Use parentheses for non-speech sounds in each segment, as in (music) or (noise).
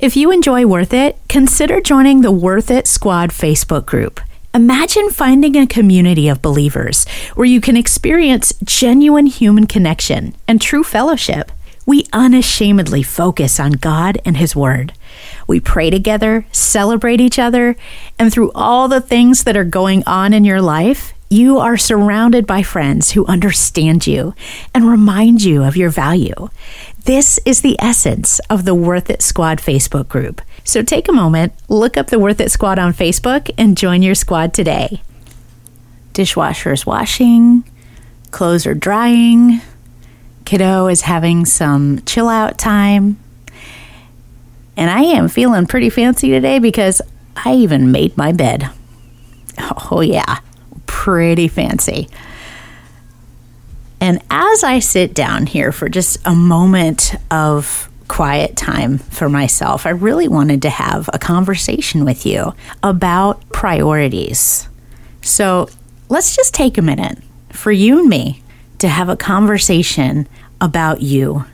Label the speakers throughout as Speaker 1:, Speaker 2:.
Speaker 1: If you enjoy Worth It, consider joining the Worth It Squad Facebook group. Imagine finding a community of believers where you can experience genuine human connection and true fellowship. We unashamedly focus on God and His Word. We pray together, celebrate each other, and through all the things that are going on in your life, you are surrounded by friends who understand you and remind you of your value. This is the essence of the Worth It Squad Facebook group. So take a moment, look up the Worth It Squad on Facebook, and join your squad today. Dishwasher is washing, clothes are drying, kiddo is having some chill out time. And I am feeling pretty fancy today because I even made my bed. (laughs) Oh, yeah pretty fancy. And as I sit down here for just a moment of quiet time for myself, I really wanted to have a conversation with you about priorities. So let's just take a minute for you and me to have a conversation about you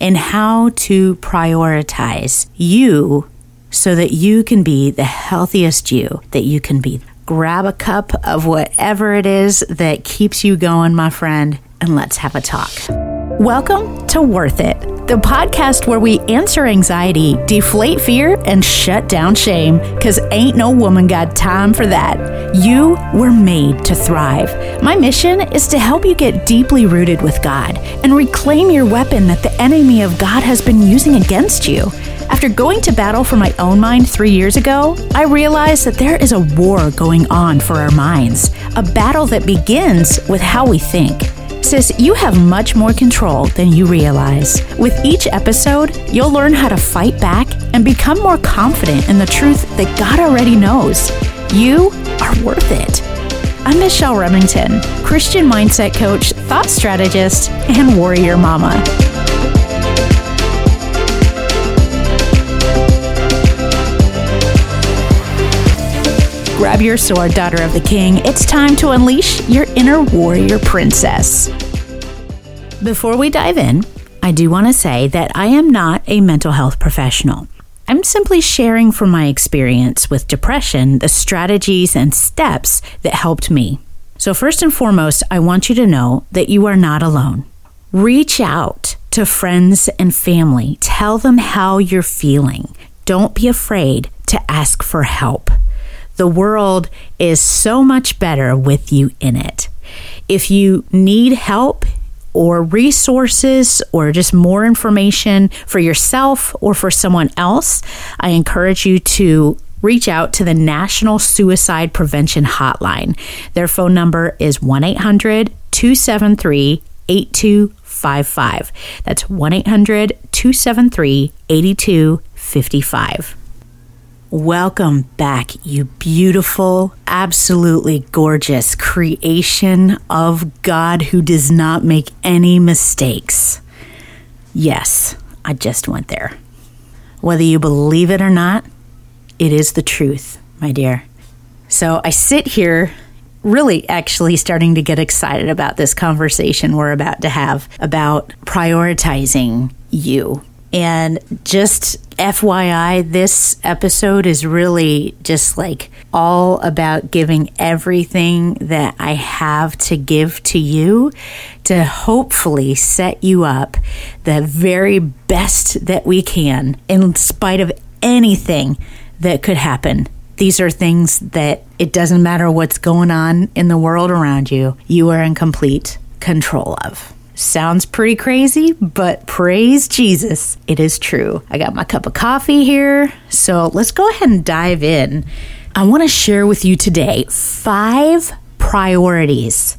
Speaker 1: and how to prioritize you so that you can be the healthiest you that you can be grab a cup of whatever it is that keeps you going, my friend, and let's have a talk. Welcome to Worth It, the podcast where we answer anxiety, deflate fear, and shut down shame, because ain't no woman got time for that. You were made to thrive. My mission is to help you get deeply rooted with God and reclaim your weapon that the enemy of God has been using against you. After going to battle for my own mind three years ago, I realized that there is a war going on for our minds, a battle that begins with how we think. Sis, you have much more control than you realize. With each episode, you'll learn how to fight back and become more confident in the truth that God already knows. You are worth it. I'm Michelle Remington, Christian mindset coach, thought strategist, and warrior mama. Grab your sword, daughter of the king. It's time to unleash your inner warrior princess. Before we dive in, I do want to say that I am not a mental health professional. I'm simply sharing from my experience with depression the strategies and steps that helped me. So, first and foremost, I want you to know that you are not alone. Reach out to friends and family, tell them how you're feeling. Don't be afraid to ask for help. The world is so much better with you in it. If you need help, or resources or just more information for yourself or for someone else, I encourage you to reach out to the National Suicide Prevention Hotline. Their phone number is 1 800 273 8255. That's 1 800 273 8255. Welcome back, you beautiful, absolutely gorgeous creation of God who does not make any mistakes. Yes, I just went there. Whether you believe it or not, it is the truth, my dear. So I sit here really actually starting to get excited about this conversation we're about to have about prioritizing you and just FYI, this episode is really just like all about giving everything that I have to give to you to hopefully set you up the very best that we can in spite of anything that could happen. These are things that it doesn't matter what's going on in the world around you, you are in complete control of. Sounds pretty crazy, but praise Jesus, it is true. I got my cup of coffee here, so let's go ahead and dive in. I want to share with you today five priorities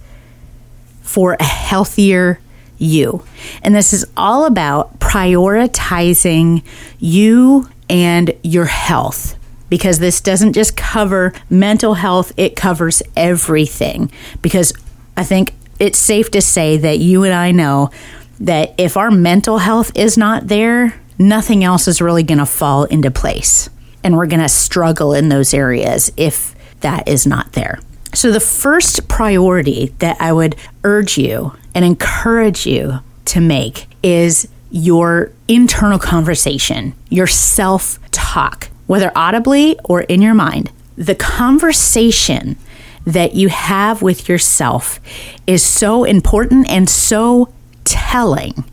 Speaker 1: for a healthier you. And this is all about prioritizing you and your health because this doesn't just cover mental health, it covers everything. Because I think it's safe to say that you and I know that if our mental health is not there, nothing else is really going to fall into place. And we're going to struggle in those areas if that is not there. So, the first priority that I would urge you and encourage you to make is your internal conversation, your self talk, whether audibly or in your mind. The conversation that you have with yourself is so important and so telling.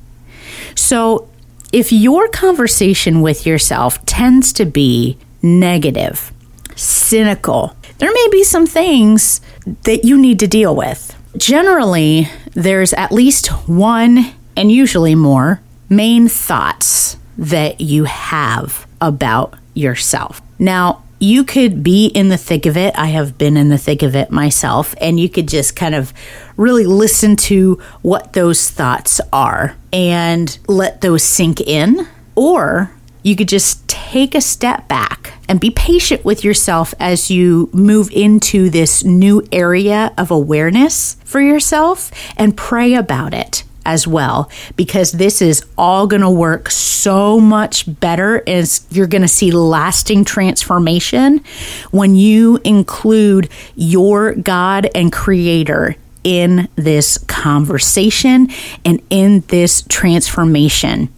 Speaker 1: So, if your conversation with yourself tends to be negative, cynical, there may be some things that you need to deal with. Generally, there's at least one and usually more main thoughts that you have about yourself. Now, you could be in the thick of it. I have been in the thick of it myself, and you could just kind of really listen to what those thoughts are and let those sink in. Or you could just take a step back and be patient with yourself as you move into this new area of awareness for yourself and pray about it as well because this is all going to work so much better as you're going to see lasting transformation when you include your God and creator in this conversation and in this transformation.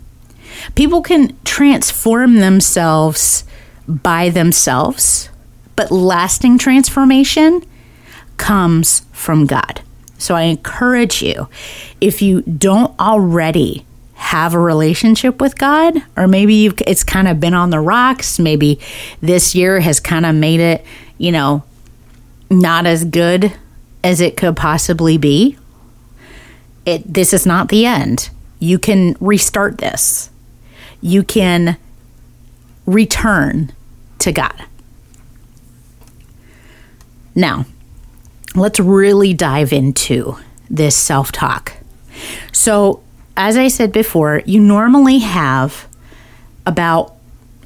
Speaker 1: People can transform themselves by themselves, but lasting transformation comes from God. So I encourage you, if you don't already have a relationship with God, or maybe it's kind of been on the rocks, maybe this year has kind of made it, you know, not as good as it could possibly be. It this is not the end. You can restart this. You can return to God. Now, let's really dive into this self talk. So, as I said before, you normally have about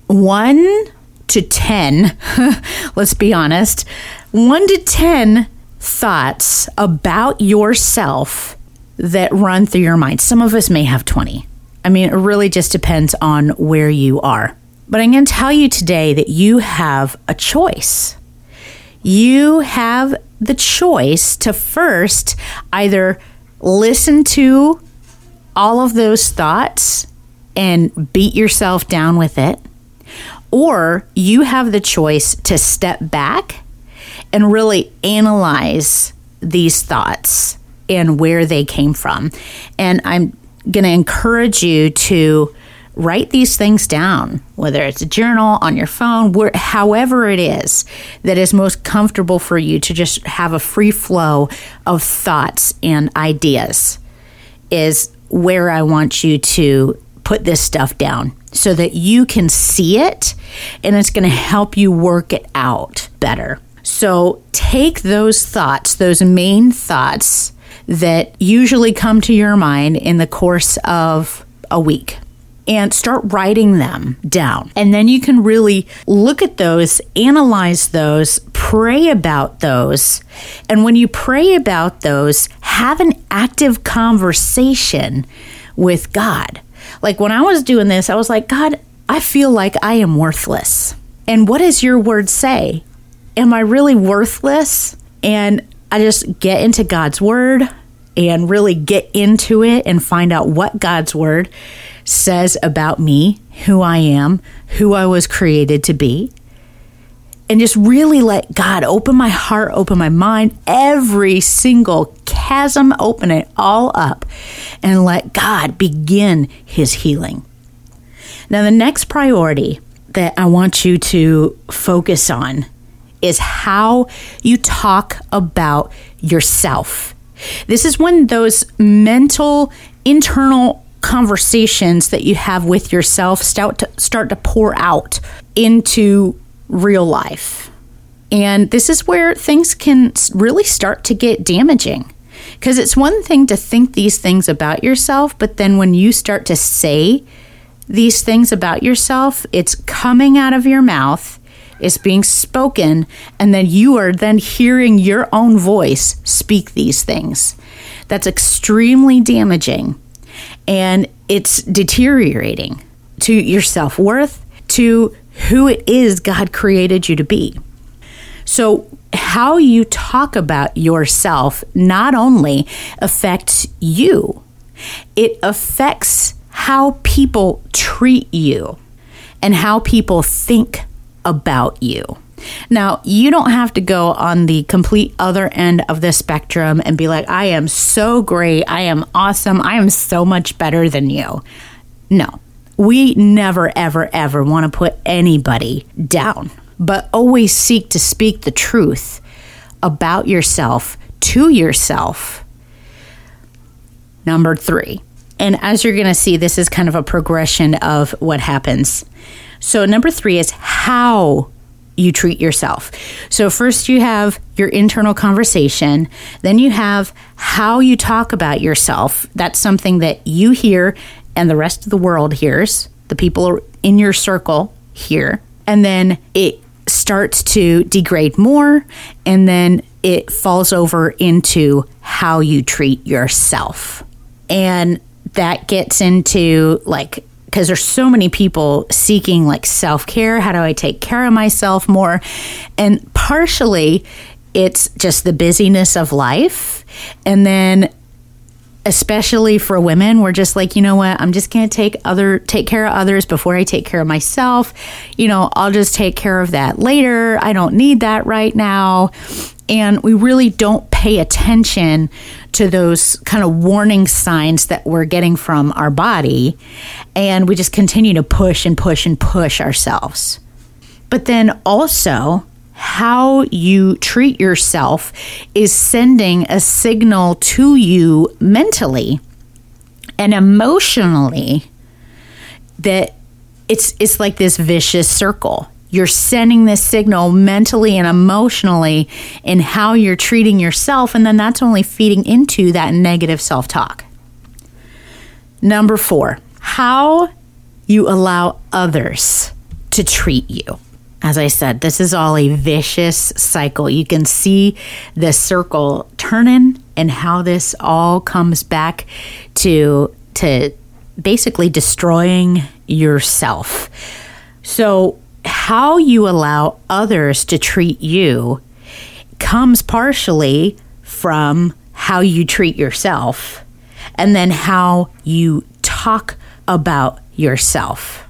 Speaker 1: one to 10, (laughs) let's be honest, one to 10 thoughts about yourself that run through your mind. Some of us may have 20. I mean, it really just depends on where you are. But I'm going to tell you today that you have a choice. You have the choice to first either listen to all of those thoughts and beat yourself down with it, or you have the choice to step back and really analyze these thoughts and where they came from. And I'm going to encourage you to write these things down, whether it's a journal on your phone, where, however it is that is most comfortable for you to just have a free flow of thoughts and ideas, is where I want you to put this stuff down so that you can see it and it's going to help you work it out better. So take those thoughts, those main thoughts that usually come to your mind in the course of a week and start writing them down. And then you can really look at those, analyze those, pray about those. And when you pray about those, have an active conversation with God. Like when I was doing this, I was like, God, I feel like I am worthless. And what does your word say? Am I really worthless? And I just get into God's word and really get into it and find out what God's word says about me, who I am, who I was created to be. And just really let God open my heart, open my mind, every single chasm, open it all up, and let God begin his healing. Now, the next priority that I want you to focus on is how you talk about yourself. This is when those mental, internal conversations that you have with yourself start to, start to pour out into real life. And this is where things can really start to get damaging. Because it's one thing to think these things about yourself, but then when you start to say these things about yourself, it's coming out of your mouth, it's being spoken, and then you are then hearing your own voice speak these things. That's extremely damaging and it's deteriorating to your self worth, to who it is God created you to be. So, how you talk about yourself not only affects you, it affects how people treat you and how people think about you. Now, you don't have to go on the complete other end of the spectrum and be like, I am so great. I am awesome. I am so much better than you. No, we never, ever, ever want to put anybody down, but always seek to speak the truth about yourself to yourself. Number three. And as you're going to see, this is kind of a progression of what happens. So, number three is how you treat yourself. So, first you have your internal conversation, then you have how you talk about yourself. That's something that you hear and the rest of the world hears, the people in your circle hear. And then it starts to degrade more, and then it falls over into how you treat yourself. And that gets into like because there's so many people seeking like self care. How do I take care of myself more? And partially, it's just the busyness of life. And then, especially for women, we're just like, you know what? I'm just going to take other take care of others before I take care of myself. You know, I'll just take care of that later. I don't need that right now and we really don't pay attention to those kind of warning signs that we're getting from our body. And we just continue to push and push and push ourselves. But then also how you treat yourself is sending a signal to you mentally and emotionally that it's it's like this vicious circle you're sending this signal mentally and emotionally in how you're treating yourself, and then that's only feeding into that negative self talk. Number four, how you allow others to treat you. As I said, this is all a vicious cycle. You can see the circle turning and how this all comes back to to basically destroying yourself. So how you allow others to treat you comes partially from how you treat yourself and then how you talk about yourself.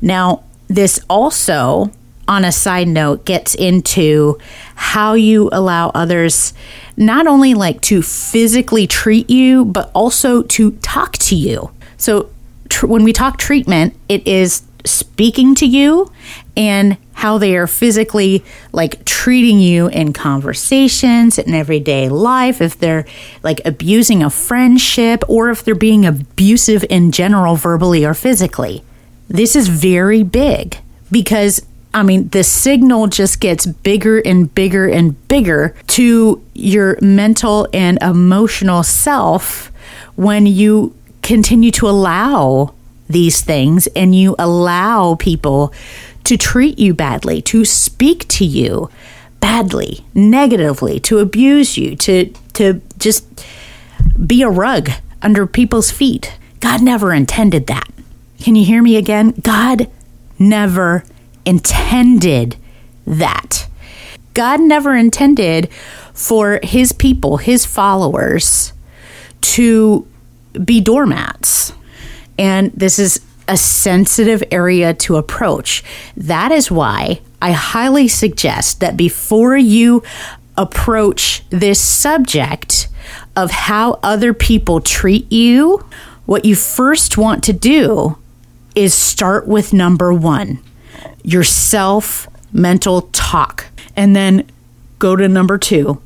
Speaker 1: Now, this also, on a side note, gets into how you allow others not only like to physically treat you, but also to talk to you. So, tr- when we talk treatment, it is speaking to you and how they are physically like treating you in conversations in everyday life if they're like abusing a friendship or if they're being abusive in general verbally or physically. This is very big because I mean, the signal just gets bigger and bigger and bigger to your mental and emotional self when you continue to allow these things and you allow people to treat you badly, to speak to you badly, negatively, to abuse you, to to just be a rug under people's feet. God never intended that. Can you hear me again? God never intended that. God never intended for his people, his followers, to be doormats. And this is a sensitive area to approach. That is why I highly suggest that before you approach this subject of how other people treat you, what you first want to do is start with number one your self mental talk, and then go to number two,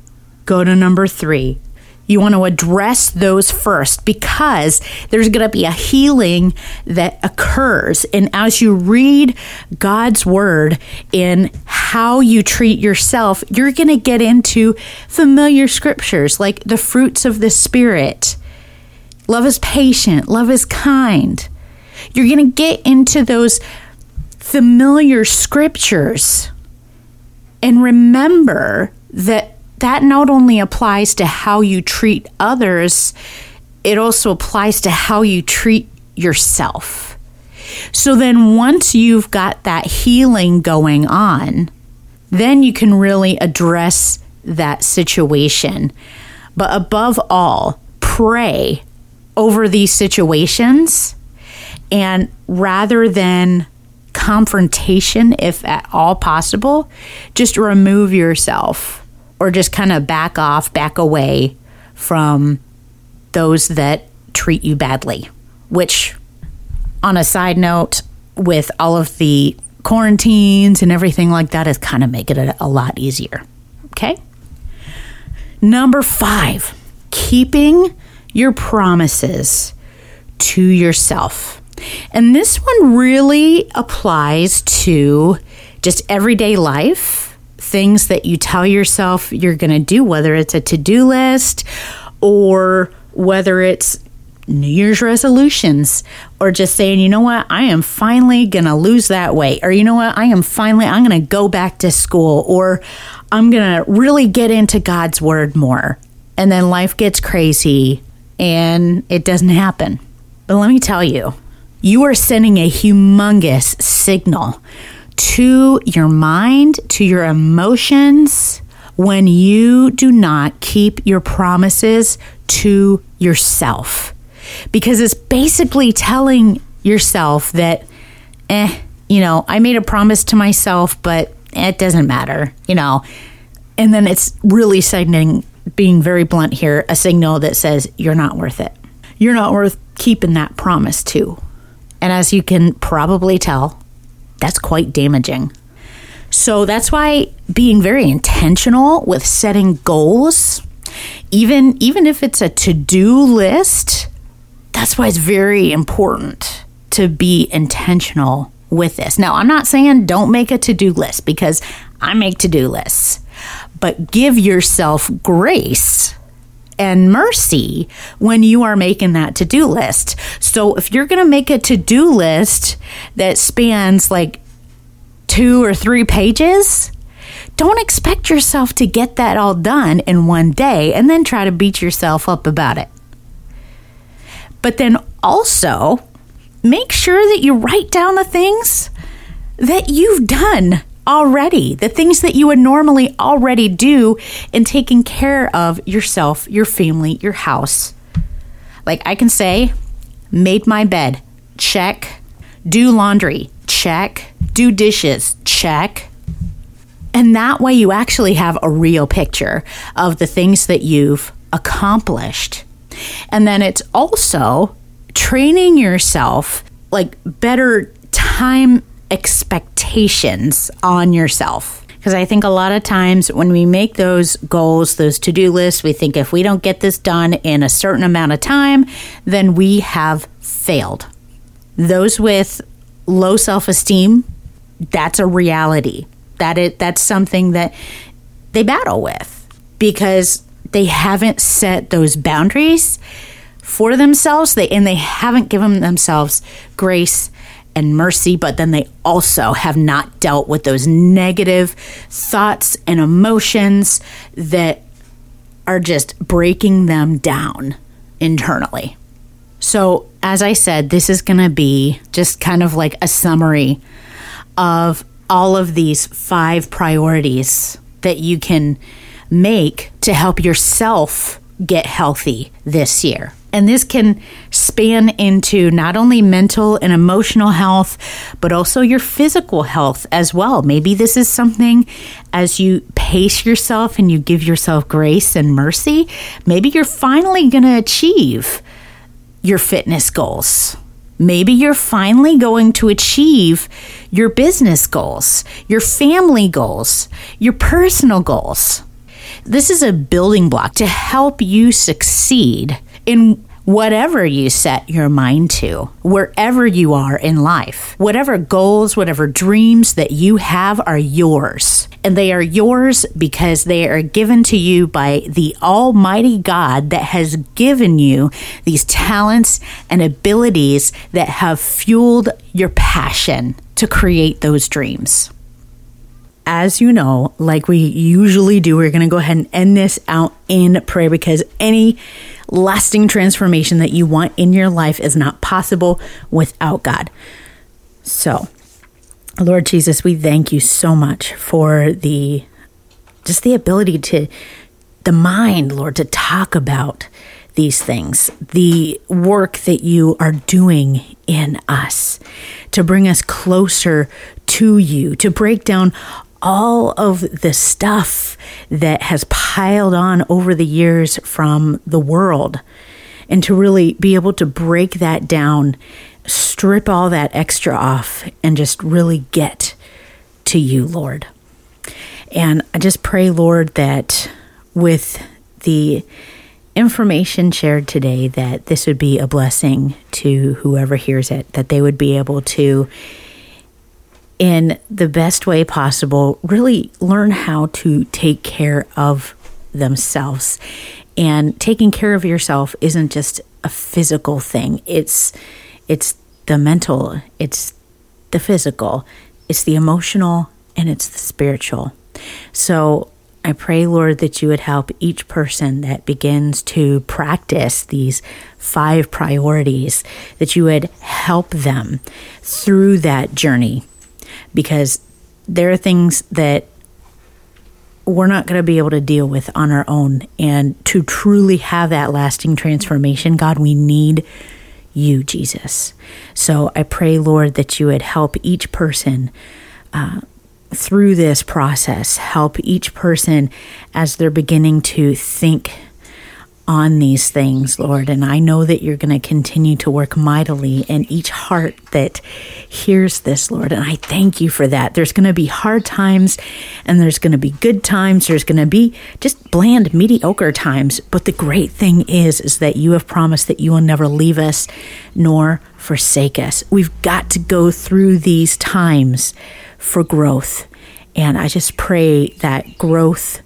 Speaker 1: go to number three, you want to address those first because there's going to be a healing that occurs. And as you read God's word in how you treat yourself, you're going to get into familiar scriptures like the fruits of the Spirit. Love is patient, love is kind. You're going to get into those familiar scriptures and remember that that not only applies to how you treat others, it also applies to how you treat yourself. So then, once you've got that healing going on, then you can really address that situation. But above all, pray over these situations And rather than confrontation, if at all possible, just remove yourself or just kind of back off, back away from those that treat you badly. Which, on a side note, with all of the quarantines and everything like that, is kind of making it a lot easier. Okay? Number five, keeping your promises to yourself. And this one really applies to just everyday life, things that you tell yourself you're going to do, whether it's a to do list or whether it's New Year's resolutions or just saying, you know what, I am finally going to lose that weight, or you know what, I am finally, I'm going to go back to school, or I'm going to really get into God's word more. And then life gets crazy and it doesn't happen. But let me tell you, you are sending a humongous signal to your mind, to your emotions, when you do not keep your promises to yourself. Because it's basically telling yourself that, eh, you know, I made a promise to myself, but it doesn't matter, you know. And then it's really sending, being very blunt here, a signal that says you're not worth it. You're not worth keeping that promise to. And as you can probably tell, that's quite damaging. So that's why being very intentional with setting goals, even even if it's a to-do list, that's why it's very important to be intentional with this. Now, I'm not saying don't make a to-do list because I make to-do lists. But give yourself grace and mercy when you are making that to do list. So if you're going to make a to do list that spans like two or three pages, don't expect yourself to get that all done in one day and then try to beat yourself up about it. But then also make sure that you write down the things that you've done already, the things that you would normally already do in taking care of yourself, your family, your house. Like I can say, made my bed, check. Do laundry, check. Do dishes, check. And that way you actually have a real picture of the things that you've accomplished. And then it's also training yourself like better time expectations on yourself. Because I think a lot of times when we make those goals, those to do lists, we think if we don't get this done in a certain amount of time, then we have failed. Those with low self esteem, that's a reality. That it that's something that they battle with because they haven't set those boundaries for themselves they and they haven't given themselves grace and mercy, but then they also have not dealt with those negative thoughts and emotions that are just breaking them down internally. So, as I said, this is going to be just kind of like a summary of all of these five priorities that you can make to help yourself get healthy this year. And this can span into not only mental and emotional health, but also your physical health as well. Maybe this is something as you pace yourself and you give yourself grace and mercy, maybe you're finally going to achieve your fitness goals. Maybe you're finally going to achieve your business goals, your family goals, your personal goals. This is a building block to help you succeed in whatever you set your mind to, wherever you are in life. Whatever goals, whatever dreams that you have are yours. And they are yours because they are given to you by the Almighty God that has given you these talents and abilities that have fueled your passion to create those dreams as you know, like we usually do, we're going to go ahead and end this out in prayer because any lasting transformation that you want in your life is not possible without God. So, Lord Jesus, we thank you so much for the just the ability to the mind, Lord, to talk about these things, the work that you are doing in us to bring us closer to you, to break down all of the stuff that has piled on over the years from the world, and to really be able to break that down, strip all that extra off, and just really get to you, Lord. And I just pray, Lord, that with the information shared today that this would be a blessing to whoever hears it, that they would be able to, in the best way possible, really learn how to take care of themselves. And taking care of yourself isn't just a physical thing. It's it's the mental, it's the physical, it's the emotional, and it's the spiritual. So I pray, Lord, that you would help each person that begins to practice these five priorities, that you would help them through that journey. Because there are things that we're not going to be able to deal with on our own. And to truly have that lasting transformation, God, we need you, Jesus. So I pray, Lord, that you would help each person. Uh, through this process, help each person as they're beginning to think on these things, Lord. And I know that you're going to continue to work mightily in each heart that hears this, Lord. And I thank you for that. There's going to be hard times and there's going to be good times. There's going to be just bland, mediocre times. But the great thing is, is that you have promised that you will never leave us nor forsake us. We've got to go through these times for growth. And I just pray that growth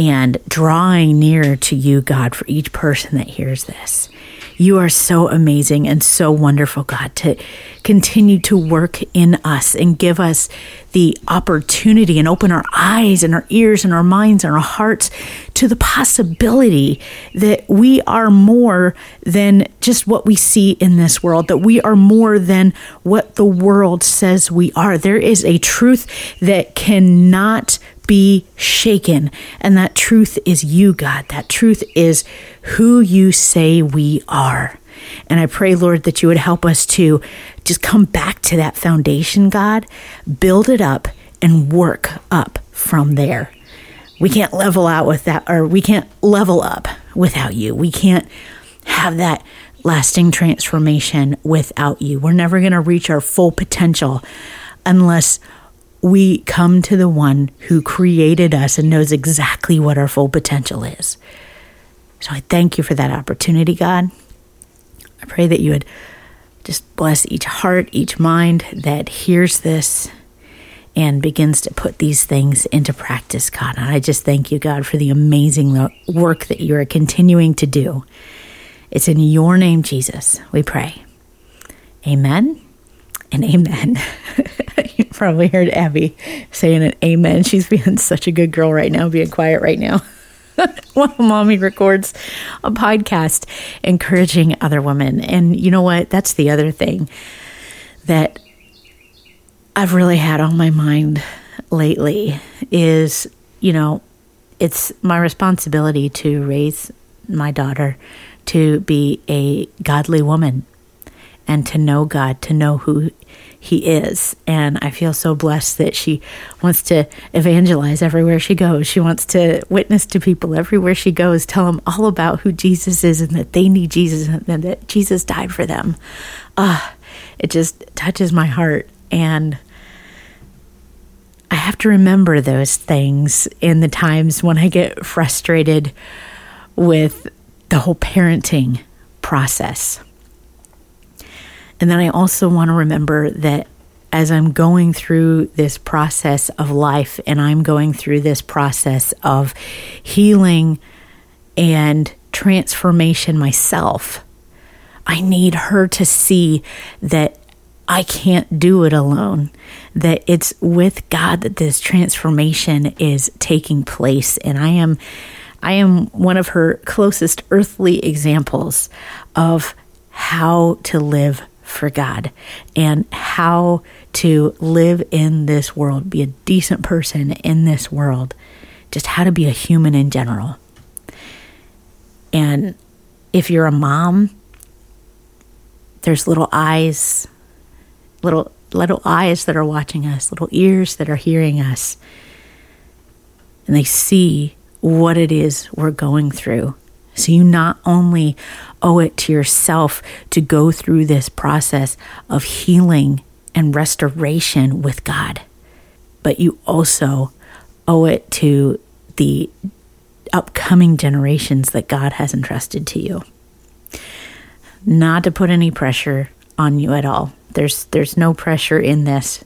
Speaker 1: and drawing near to you, God, for each person that hears this. You are so amazing and so wonderful, God, to continue to work in us and give us the opportunity and open our eyes and our ears and our minds and our hearts to the possibility that we are more than just what we see in this world, that we are more than what the world says we are. There is a truth that cannot be shaken. And that truth is you, God. That truth is who you say we are. And I pray, Lord, that you would help us to just come back to that foundation, God, build it up, and work up from there. We can't level out with that, or we can't level up without you. We can't have that lasting transformation without you. We're never going to reach our full potential unless we come to the one who created us and knows exactly what our full potential is. So I thank you for that opportunity, God. I pray that you would just bless each heart, each mind that hears this and begins to put these things into practice, God. And I just thank you, God, for the amazing work that you are continuing to do. It's in your name, Jesus, we pray. Amen and amen. (laughs) you probably heard Abby saying an amen. She's being such a good girl right now, being quiet right now. (laughs) (laughs) While mommy records a podcast encouraging other women. And you know what? That's the other thing that I've really had on my mind lately is, you know, it's my responsibility to raise my daughter to be a godly woman and to know God, to know who He is. And I feel so blessed that she wants to evangelize everywhere she goes. She wants to witness to people everywhere she goes, tell them all about who Jesus is and that they need Jesus and that Jesus died for them. Ah, uh, it just touches my heart. And I have to remember those things in the times when I get frustrated with the whole parenting process and then I also want to remember that as I'm going through this process of life and I'm going through this process of healing and transformation myself, I need her to see that I can't do it alone, that it's with God that this transformation is taking place. And I am. I am one of her closest earthly examples of how to live for God and how to live in this world, be a decent person in this world, just how to be a human in general. And if you're a mom, there's little eyes, little little eyes that are watching us, little ears that are hearing us. And they see what it is we're going through. So you not only owe it to yourself to go through this process of healing and restoration with God, but you also owe it to the upcoming generations that God has entrusted to you. Not to put any pressure on you at all. There's there's no pressure in this,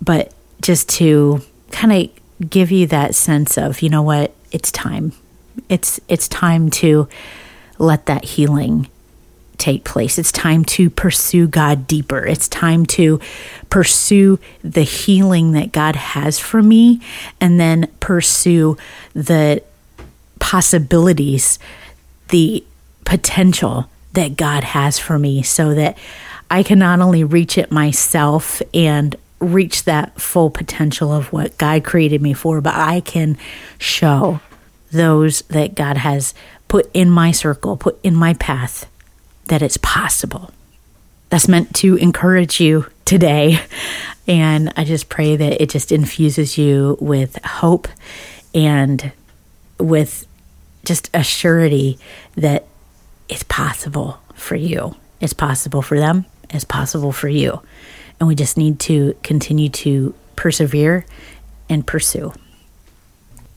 Speaker 1: but just to kind of give you that sense of, you know what, it's time. It's it's time to let that healing take place. It's time to pursue God deeper. It's time to pursue the healing that God has for me and then pursue the possibilities, the potential that God has for me so that I can not only reach it myself and reach that full potential of what God created me for, but I can show those that God has put in my circle, put in my path, that it's possible. That's meant to encourage you today. (laughs) And I just pray that it just infuses you with hope and with just a surety that it's possible for you. It's possible for them. It's possible for you. And we just need to continue to persevere and pursue.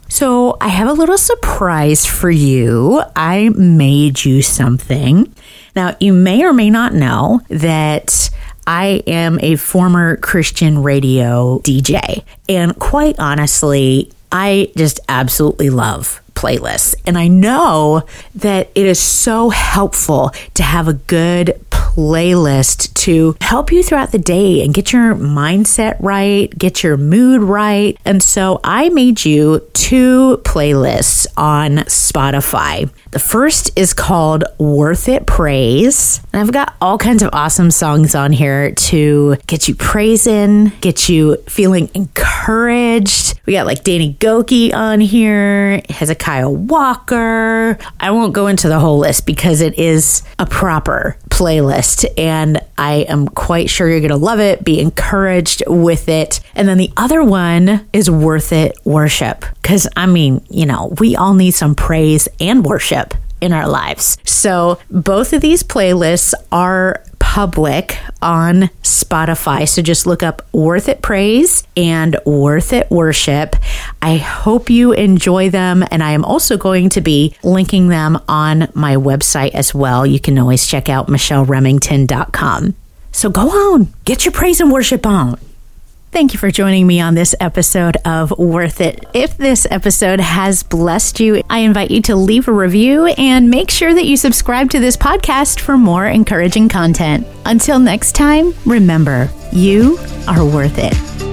Speaker 1: So, I have a little surprise for you. I made you something. Now, you may or may not know that I am a former Christian radio DJ. And quite honestly, I just absolutely love playlists. And I know that it is so helpful to have a good playlist to help you throughout the day and get your mindset right, get your mood right. And so I made you two playlists on Spotify. The first is called Worth It Praise. And I've got all kinds of awesome songs on here to get you praising, get you feeling encouraged. We got like Danny Gokey on here, Hezekiah Walker. I won't go into the whole list because it is a proper playlist and I am quite sure you're going to love it, be encouraged with it. And then the other one is Worth It Worship. Because, I mean, you know, we all need some praise and worship in our lives. So both of these playlists are public on Spotify. So just look up Worth It Praise and Worth It Worship. I hope you enjoy them. And I am also going to be linking them on my website as well. You can always check out michelleremington.com. So go on, get your praise and worship on. Thank you for joining me on this episode of Worth It. If this episode has blessed you, I invite you to leave a review and make sure that you subscribe to this podcast for more encouraging content. Until next time, remember, you are worth it.